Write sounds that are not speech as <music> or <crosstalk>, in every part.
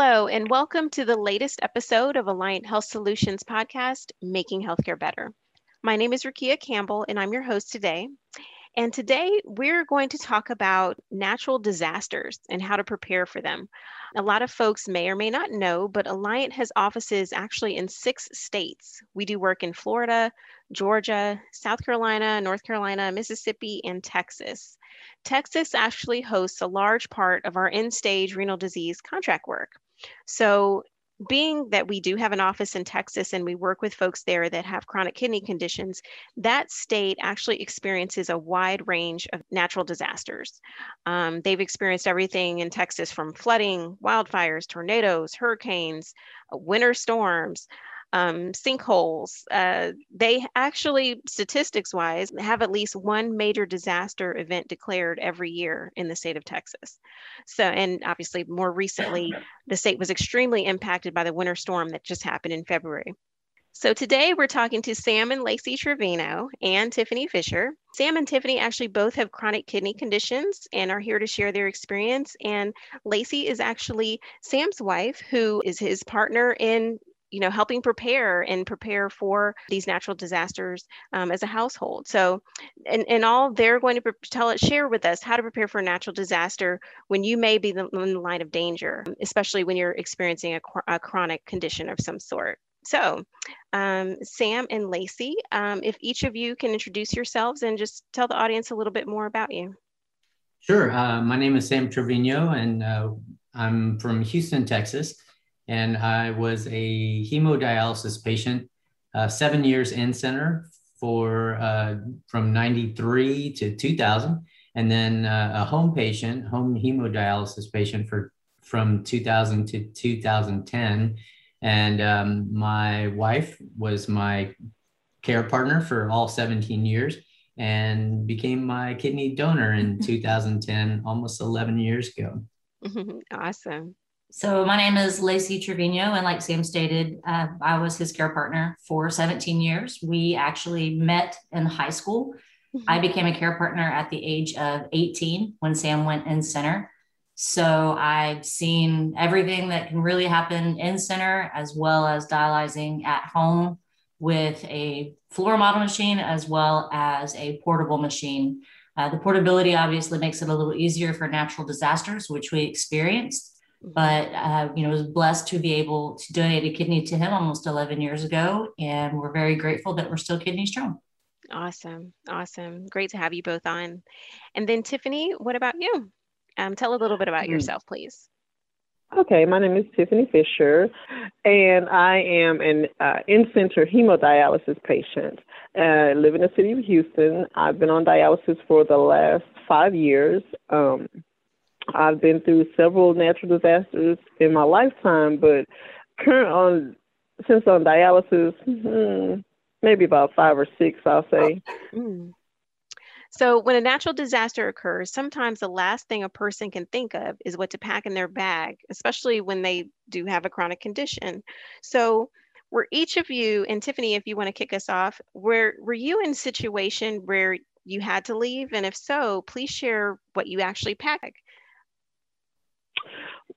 Hello, and welcome to the latest episode of Alliant Health Solutions podcast, Making Healthcare Better. My name is Rakia Campbell, and I'm your host today. And today we're going to talk about natural disasters and how to prepare for them. A lot of folks may or may not know, but Alliant has offices actually in six states. We do work in Florida, Georgia, South Carolina, North Carolina, Mississippi, and Texas. Texas actually hosts a large part of our end stage renal disease contract work. So being that we do have an office in Texas and we work with folks there that have chronic kidney conditions, that state actually experiences a wide range of natural disasters. Um, they've experienced everything in Texas from flooding, wildfires, tornadoes, hurricanes, uh, winter storms um, sinkholes. Uh, they actually, statistics wise, have at least one major disaster event declared every year in the state of Texas. So, and obviously, more recently, the state was extremely impacted by the winter storm that just happened in February. So today we're talking to Sam and Lacey Trevino and Tiffany Fisher. Sam and Tiffany actually both have chronic kidney conditions and are here to share their experience. And Lacey is actually Sam's wife, who is his partner in you know helping prepare and prepare for these natural disasters um, as a household. So and, and all they're going to tell it share with us how to prepare for a natural disaster when you may be in the line of danger especially when you're experiencing a, a chronic condition of some sort. So um, sam and lacey um, if each of you can introduce yourselves and just tell the audience a little bit more about you. Sure uh, my name is sam trevino and uh, i'm from houston texas and I was a hemodialysis patient, uh, seven years in center for uh, from 93 to 2000, and then uh, a home patient, home hemodialysis patient for from 2000 to 2010. And um, my wife was my care partner for all 17 years and became my kidney donor in <laughs> 2010, almost 11 years ago. <laughs> awesome. So my name is Lacey Trevino, and like Sam stated, uh, I was his care partner for 17 years. We actually met in high school. Mm-hmm. I became a care partner at the age of 18 when Sam went in center. So I've seen everything that can really happen in center, as well as dialyzing at home with a floor model machine, as well as a portable machine. Uh, the portability obviously makes it a little easier for natural disasters, which we experienced but uh, you know was blessed to be able to donate a kidney to him almost 11 years ago and we're very grateful that we're still kidney strong awesome awesome great to have you both on and then tiffany what about you um, tell a little bit about mm. yourself please Okay, my name is Tiffany Fisher, and I am an uh, in-center hemodialysis patient. Uh, I live in the city of Houston. I've been on dialysis for the last five years. Um, I've been through several natural disasters in my lifetime, but current on since on dialysis, hmm, maybe about five or six, I'll say. Mm. So, when a natural disaster occurs, sometimes the last thing a person can think of is what to pack in their bag, especially when they do have a chronic condition. So, were each of you, and Tiffany, if you want to kick us off, were, were you in a situation where you had to leave? And if so, please share what you actually packed.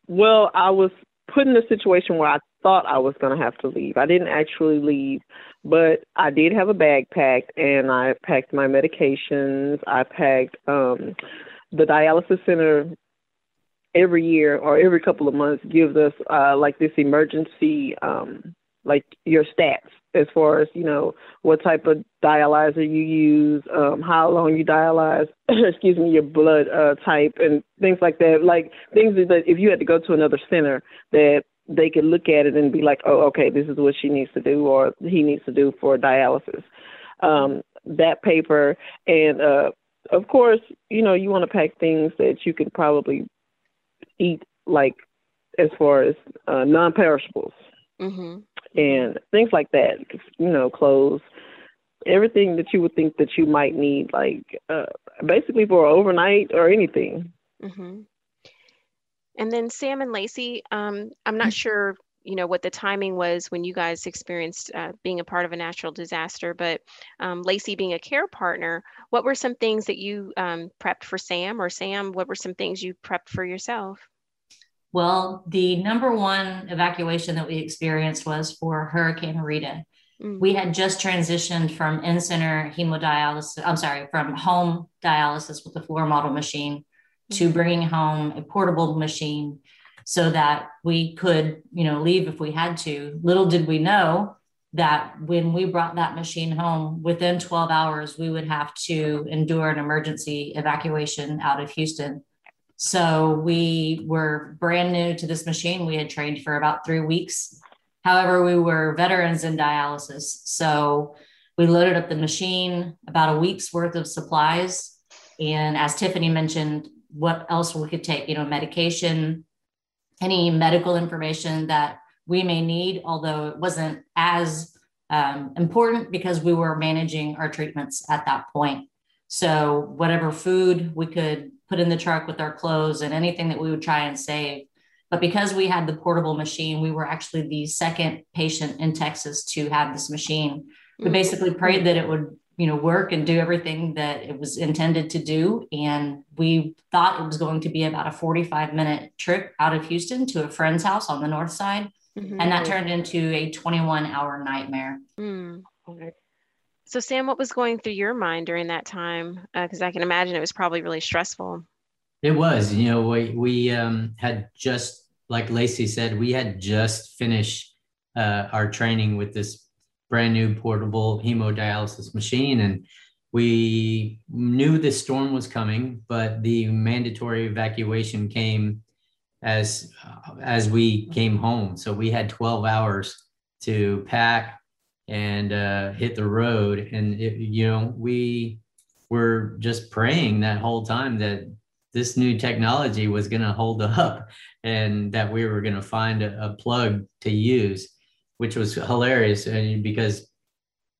Well, I was put in a situation where I thought I was going to have to leave. I didn't actually leave, but I did have a bag packed and I packed my medications. I packed um the dialysis center every year or every couple of months gives us uh like this emergency um like your stats as far as you know what type of dialyzer you use, um, how long you dialyze, <clears throat> excuse me, your blood uh, type, and things like that. Like things that if you had to go to another center, that they could look at it and be like, oh, okay, this is what she needs to do or he needs to do for dialysis. Um, that paper, and uh, of course, you know, you want to pack things that you can probably eat, like as far as uh, non-perishables. Mm-hmm and things like that. You know, clothes, everything that you would think that you might need, like uh, basically for overnight or anything. Mm-hmm. And then Sam and Lacey, um, I'm not sure, you know, what the timing was when you guys experienced uh, being a part of a natural disaster, but um, Lacey being a care partner, what were some things that you um, prepped for Sam, or Sam, what were some things you prepped for yourself? Well, the number one evacuation that we experienced was for Hurricane Rita. Mm. We had just transitioned from in center hemodialysis, I'm sorry, from home dialysis with the floor model machine mm. to bringing home a portable machine so that we could, you know, leave if we had to. Little did we know that when we brought that machine home, within 12 hours, we would have to endure an emergency evacuation out of Houston so we were brand new to this machine. We had trained for about three weeks. However, we were veterans in dialysis. So we loaded up the machine, about a week's worth of supplies. And as Tiffany mentioned, what else we could take, you know, medication, any medical information that we may need, although it wasn't as um, important because we were managing our treatments at that point. So, whatever food we could put in the truck with our clothes and anything that we would try and save. But because we had the portable machine, we were actually the second patient in Texas to have this machine. We mm-hmm. basically prayed that it would, you know, work and do everything that it was intended to do. And we thought it was going to be about a 45 minute trip out of Houston to a friend's house on the north side. Mm-hmm. And that turned into a 21 hour nightmare. Mm. So, Sam, what was going through your mind during that time? Because uh, I can imagine it was probably really stressful. It was. You know, we we um, had just, like Lacey said, we had just finished uh, our training with this brand new portable hemodialysis machine, and we knew the storm was coming, but the mandatory evacuation came as as we came home. So we had 12 hours to pack, and uh, hit the road. And it, you know, we were just praying that whole time that this new technology was going to hold <laughs> up and that we were going to find a, a, plug to use, which was hilarious and because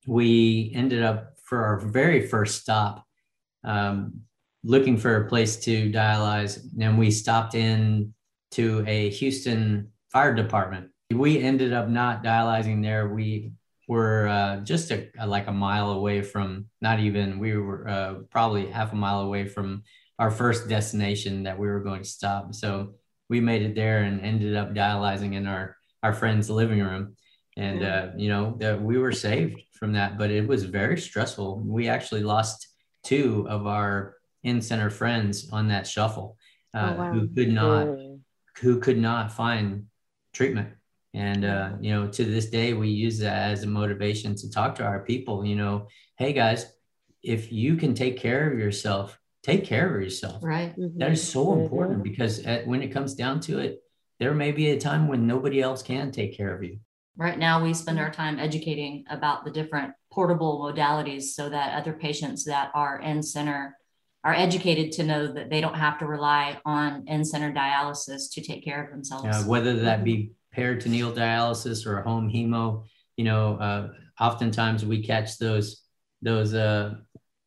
we ended up for our very first stop um, looking for a place to dialyze and we stopped in to a Houston fire department. We ended up not dialyzing there. We were uh, just a, like a mile away from not even we were uh, probably half a mile away from our first destination that we were going to stop. So we made it there and ended up dialyzing in our our friend's living room. And uh, you know that we were saved from that but it was very stressful. We actually lost two of our in-center friends on that shuffle uh, oh, wow. who could not who could not find treatment and uh, you know to this day we use that as a motivation to talk to our people you know hey guys if you can take care of yourself take care of yourself right mm-hmm. that is so mm-hmm. important because at, when it comes down to it there may be a time when nobody else can take care of you right now we spend our time educating about the different portable modalities so that other patients that are in center are educated to know that they don't have to rely on in center dialysis to take care of themselves. Uh, whether that be mm-hmm peritoneal dialysis or a home hemo, you know, uh, oftentimes we catch those those uh,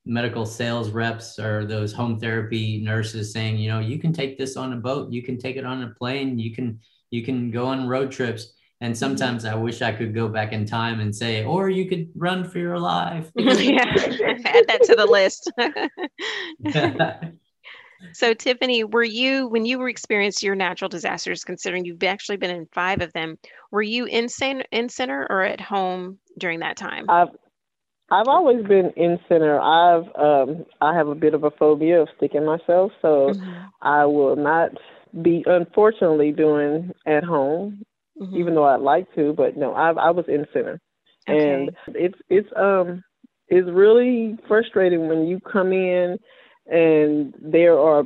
medical sales reps or those home therapy nurses saying, you know, you can take this on a boat, you can take it on a plane, you can you can go on road trips. And mm-hmm. sometimes I wish I could go back in time and say, or you could run for your life. <laughs> yeah, add that to the list. <laughs> <laughs> So, Tiffany, were you, when you were experienced your natural disasters, considering you've actually been in five of them, were you in, in center or at home during that time? I've, I've always been in center. I've, um, I have a bit of a phobia of sticking myself, so mm-hmm. I will not be, unfortunately, doing at home, mm-hmm. even though I'd like to. But no, I, I was in center, okay. and it's it's um it's really frustrating when you come in and there are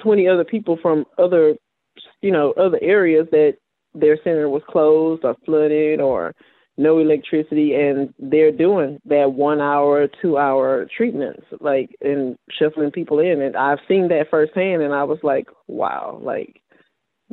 20 other people from other, you know, other areas that their center was closed or flooded or no electricity, and they're doing that one hour, two hour treatments, like and shuffling people in. And I've seen that firsthand, and I was like, wow, like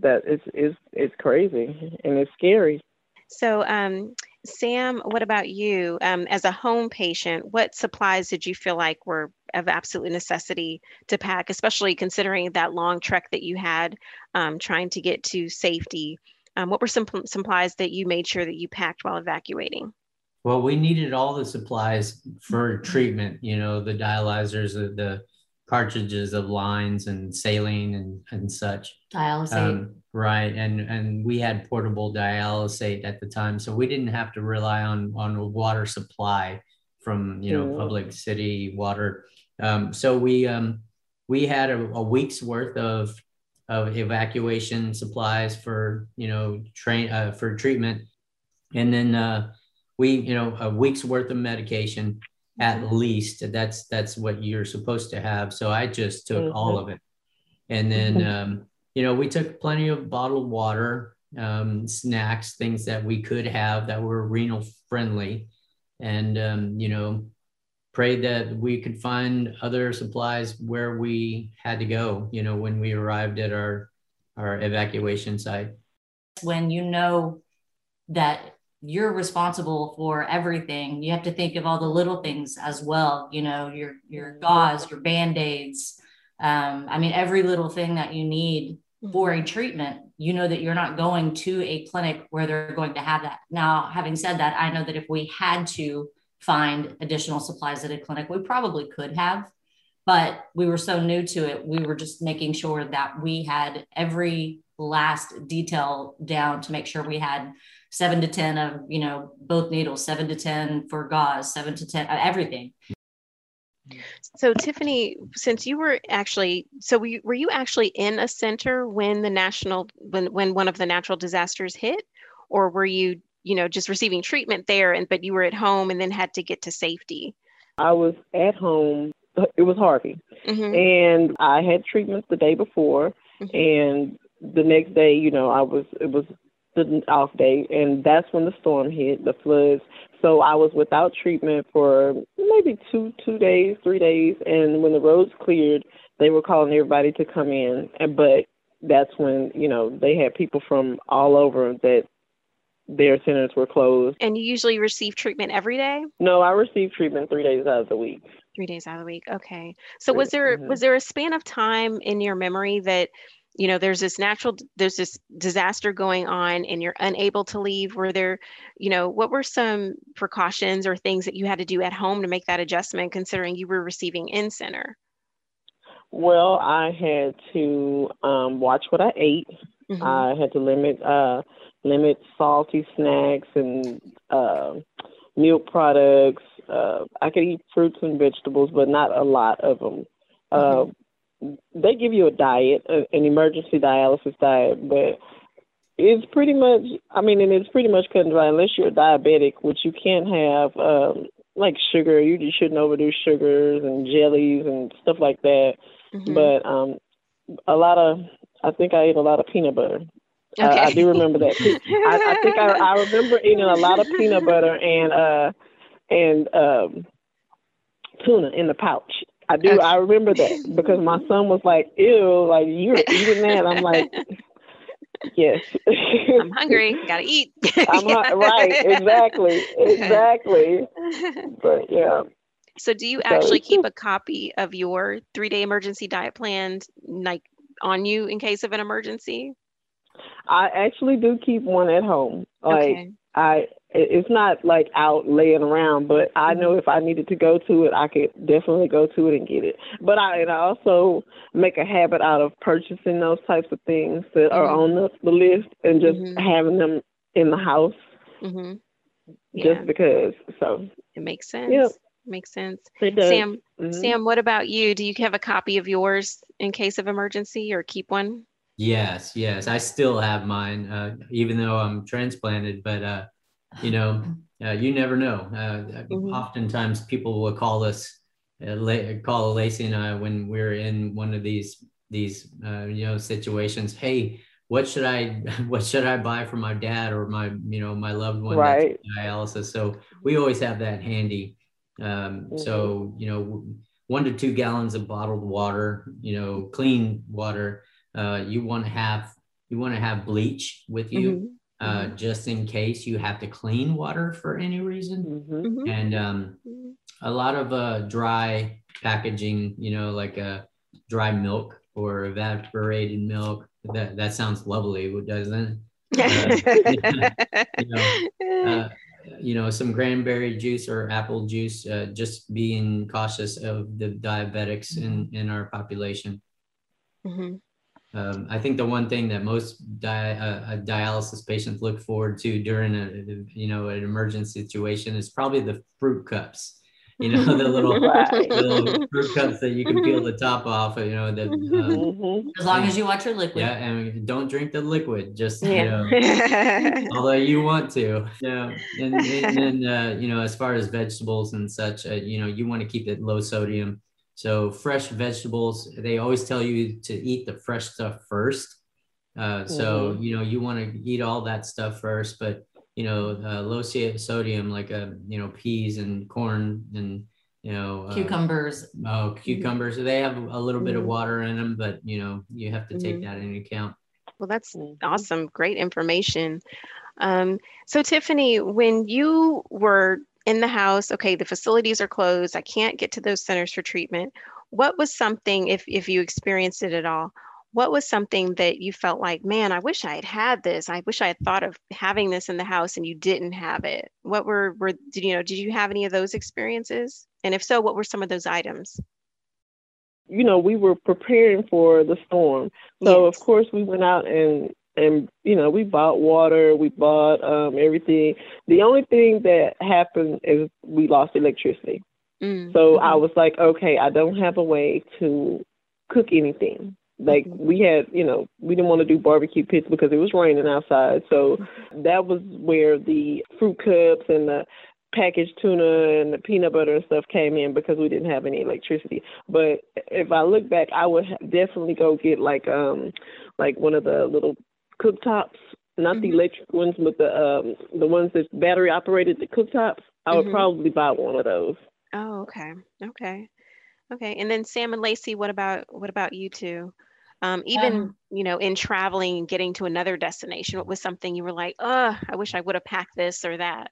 that is is it's crazy and it's scary. So, um, Sam, what about you? Um, as a home patient, what supplies did you feel like were of absolute necessity to pack, especially considering that long trek that you had um, trying to get to safety? Um, what were some supplies that you made sure that you packed while evacuating? Well, we needed all the supplies for treatment, you know, the dialyzers, the, the cartridges of lines and saline and, and such. Dialysate. Right. And and we had portable dialysate at the time. So we didn't have to rely on on water supply from you know public city water. Um, so we um, we had a, a, week's worth of of evacuation supplies for you know train uh, for treatment, and then uh, we you know a week's worth of medication at mm-hmm. least that's that's what you're supposed to have so i just took mm-hmm. all of it and then mm-hmm. um, you know we took plenty of bottled water um, snacks things that we could have that were renal friendly and um, you know prayed that we could find other supplies where we had to go you know when we arrived at our our evacuation site when you know that you're responsible for everything. You have to think of all the little things as well. You know, your your gauze, your band aids. Um, I mean, every little thing that you need for a treatment. You know that you're not going to a clinic where they're going to have that. Now, having said that, I know that if we had to find additional supplies at a clinic, we probably could have. But we were so new to it, we were just making sure that we had every last detail down to make sure we had seven to 10 of, you know, both needles, seven to 10 for gauze, seven to 10, uh, everything. So Tiffany, since you were actually, so were you, were you actually in a center when the national, when, when one of the natural disasters hit, or were you, you know, just receiving treatment there and, but you were at home and then had to get to safety? I was at home. It was Harvey. Mm-hmm. And I had treatments the day before. Mm-hmm. And the next day, you know, I was, it was the off day, and that's when the storm hit, the floods. So I was without treatment for maybe two two days, three days, and when the roads cleared, they were calling everybody to come in. And but that's when you know they had people from all over that their centers were closed. And you usually receive treatment every day? No, I receive treatment three days out of the week. Three days out of the week. Okay. So was there mm-hmm. was there a span of time in your memory that you know there's this natural there's this disaster going on and you're unable to leave. Were there you know what were some precautions or things that you had to do at home to make that adjustment considering you were receiving in center well i had to um, watch what i ate. Mm-hmm. i had to limit uh, limit salty snacks and uh, milk products. Uh, i could eat fruits and vegetables but not a lot of them mm-hmm. They give you a diet, an emergency dialysis diet, but it's pretty much. I mean, and it's pretty much cut and dry. Unless you're diabetic, which you can't have, um, like sugar. You just shouldn't overdo sugars and jellies and stuff like that. Mm-hmm. But um, a lot of, I think I ate a lot of peanut butter. Okay. Uh, I do remember that. I, I think I, I remember eating a lot of peanut butter and uh and um tuna in the pouch. I do. Okay. I remember that because my son was like, "Ew, like you're eating that." I'm like, <laughs> "Yes." I'm hungry. Gotta eat. <laughs> <laughs> I'm hu- right. Exactly. Exactly. But yeah. So, do you actually keep a copy of your three-day emergency diet plan, like on you in case of an emergency? I actually do keep one at home. Like okay. I it's not like out laying around, but I know mm-hmm. if I needed to go to it, I could definitely go to it and get it. But I, and I also make a habit out of purchasing those types of things that mm-hmm. are on the, the list and just mm-hmm. having them in the house. Mm-hmm. Yeah. Just because. So it makes sense. Yep. Makes sense. Sam, mm-hmm. Sam, what about you? Do you have a copy of yours in case of emergency or keep one? Yes, yes. I still have mine, uh, even though I'm transplanted, but uh, you know, uh, you never know. Uh, mm-hmm. Oftentimes, people will call us, uh, call Lacey and I when we're in one of these these uh, you know situations. Hey, what should I <laughs> what should I buy for my dad or my you know my loved one right. dialysis? So we always have that handy. Um, mm-hmm. So you know, one to two gallons of bottled water, you know, clean water. Uh, you want to have you want to have bleach with you. Mm-hmm uh, mm-hmm. just in case you have to clean water for any reason. Mm-hmm. mm-hmm. And um, mm-hmm. a lot of uh, dry packaging, you know, like a uh, dry milk or evaporated milk. That that sounds lovely, doesn't it? Uh, <laughs> you know, uh, you know, some cranberry juice or apple juice, uh, just being cautious of the diabetics in, in our population. Mm-hmm. Um, I think the one thing that most di- uh, dialysis patients look forward to during a, you know, an emergency situation is probably the fruit cups you know the <laughs> little, right. little fruit cups that you can peel the top off you know the <laughs> uh, mm-hmm. as long as you watch your liquid yeah and don't drink the liquid just yeah. you know <laughs> although you want to yeah and, and then uh, you know as far as vegetables and such uh, you know you want to keep it low sodium so fresh vegetables they always tell you to eat the fresh stuff first uh, so mm-hmm. you know you want to eat all that stuff first but you know, uh, low sodium like uh, you know peas and corn and you know uh, cucumbers. Oh, cucumbers. They have a little bit of mm-hmm. water in them, but you know you have to take mm-hmm. that into account. Well, that's awesome. Great information. Um, so, Tiffany, when you were in the house, okay, the facilities are closed. I can't get to those centers for treatment. What was something, if if you experienced it at all, what was something that you felt like, man, I wish I had had this. I wish I had thought of having this in the house and you didn't have it. What were were did you know, did you have any of those experiences? And if so, what were some of those items? You know, we were preparing for the storm. So yes. of course we went out and and you know, we bought water, we bought um everything. The only thing that happened is we lost electricity. Mm-hmm. So I mm-hmm. was like, okay, I don't have a way to cook anything. Like mm-hmm. we had, you know, we didn't want to do barbecue pits because it was raining outside. So that was where the fruit cups and the packaged tuna and the peanut butter and stuff came in because we didn't have any electricity. But if I look back, I would definitely go get like um like one of the little cooktops, not mm-hmm. the electric ones, but the um the ones that's battery operated, the cooktops. I would mm-hmm. probably buy one of those. Oh, okay, okay, okay. And then Sam and Lacey, what about what about you two? Um, even um, you know in traveling and getting to another destination what was something you were like oh i wish i would have packed this or that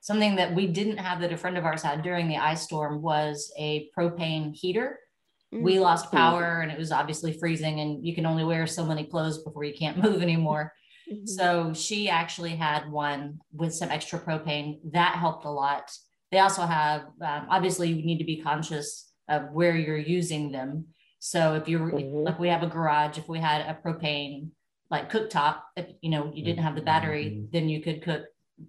something that we didn't have that a friend of ours had during the ice storm was a propane heater mm-hmm. we lost power and it was obviously freezing and you can only wear so many clothes before you can't <laughs> move anymore mm-hmm. so she actually had one with some extra propane that helped a lot they also have um, obviously you need to be conscious of where you're using them so if you're mm-hmm. like we have a garage, if we had a propane like cooktop, if you know you didn't have the battery, mm-hmm. then you could cook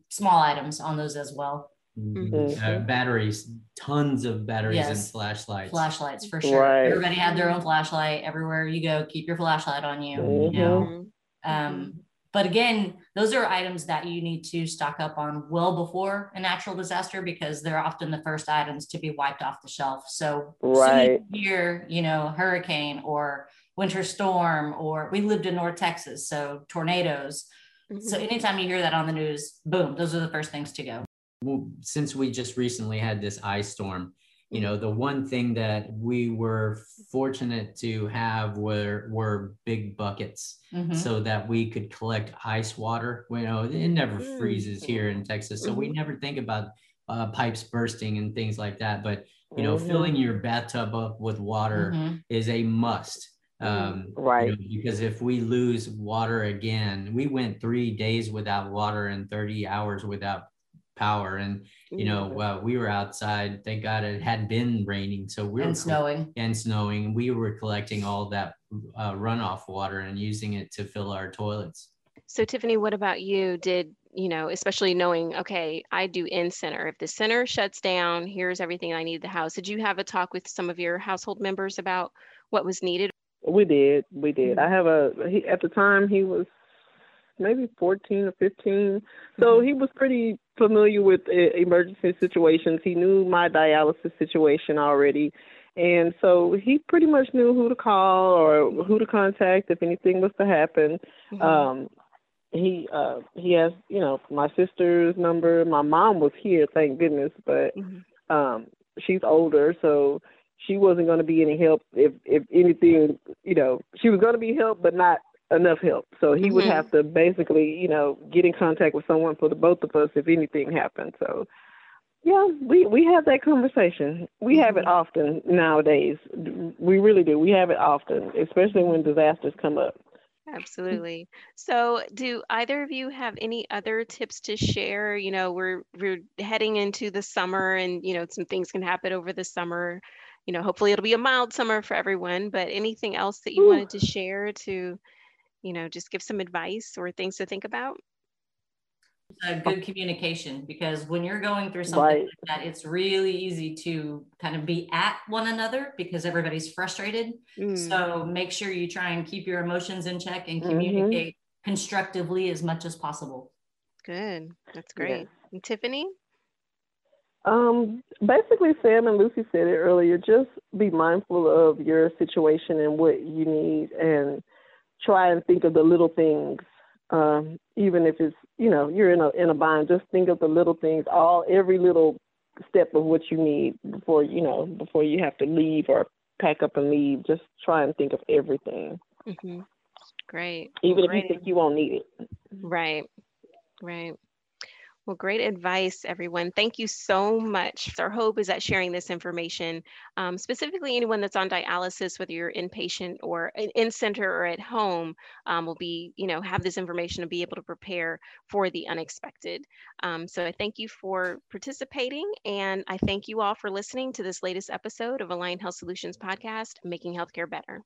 small items on those as well. Mm-hmm. mm-hmm. Uh, batteries, tons of batteries yes. and flashlights. Flashlights for sure. Right. Everybody had their own flashlight. Everywhere you go, keep your flashlight on you. You know. Mm-hmm. Um, but again, those are items that you need to stock up on well before a natural disaster because they're often the first items to be wiped off the shelf. So, right here, you know, hurricane or winter storm, or we lived in North Texas, so tornadoes. Mm-hmm. So anytime you hear that on the news, boom, those are the first things to go. Well, since we just recently had this ice storm, you know the one thing that we were fortunate to have were were big buckets mm-hmm. so that we could collect ice water you know it never mm-hmm. freezes here in texas so mm-hmm. we never think about uh, pipes bursting and things like that but you know filling mm-hmm. your bathtub up with water mm-hmm. is a must um, right you know, because if we lose water again we went three days without water and 30 hours without power. And you know uh, we were outside thank god it had been raining. So we were and snowing. and snowing. We were collecting all that uh, runoff water and using it to fill our toilets. So tiffany what about you? Did you know especially knowing okay i do in center. If the center shuts down here's everything i need the house. Did you have a talk with some of your household members about what was needed? We did. We did. I have a he, at the time he was maybe 14 or 15. So mm-hmm. he was pretty familiar with uh, emergency situations. He knew my dialysis situation already. And so he pretty much knew who to call or who to contact if anything was to happen. Mm-hmm. Um, he uh, he has, you know, my sister's number. My mom was here, thank goodness, but mm-hmm. um, she's older, so she wasn't going to be any help if if anything, you know, she was going to be help, but not enough help. So he mm-hmm. would have to basically, you know, get in contact with someone for the both of us if anything happened. So yeah, we we have that conversation. We mm-hmm. have it mm-hmm. often nowadays. We really do. We have it often, especially when disasters come up. Absolutely. So, do either of you have any other tips to share? You know, we're we're heading into the summer and, you know, some things can happen over the summer. You know, hopefully it'll be a mild summer for everyone, but anything else that you Ooh. wanted to share to, you know, just give some advice or things to think about? a good communication because when you're going through something Right. like that, it's really easy to kind of be at one another because everybody's frustrated. Mm, So make sure you try and keep your emotions in check and Mhm. communicate constructively as much as possible. good. That's great. And Tiffany? Um, basically, Sam and Lucy said it earlier. Just be mindful of your situation and what you need, and try and think of the little things. Um, even if it's you know you're in a in a bind, just think of the little things. All every little step of what you need before you know before you have to leave or pack up and leave. Just try and think of everything, hmm Great. even Great. if you think you won't need it. Right, right. Well, great advice, everyone. Thank you so much. Our hope is that sharing this information, um, specifically anyone that's on dialysis, whether you're inpatient or in, center or at home, um, will be, you know, have this information to be able to prepare for the unexpected. Um, so I thank you for participating, and I thank you all for listening to this latest episode of Alliant Health Solutions podcast, Making Healthcare Better.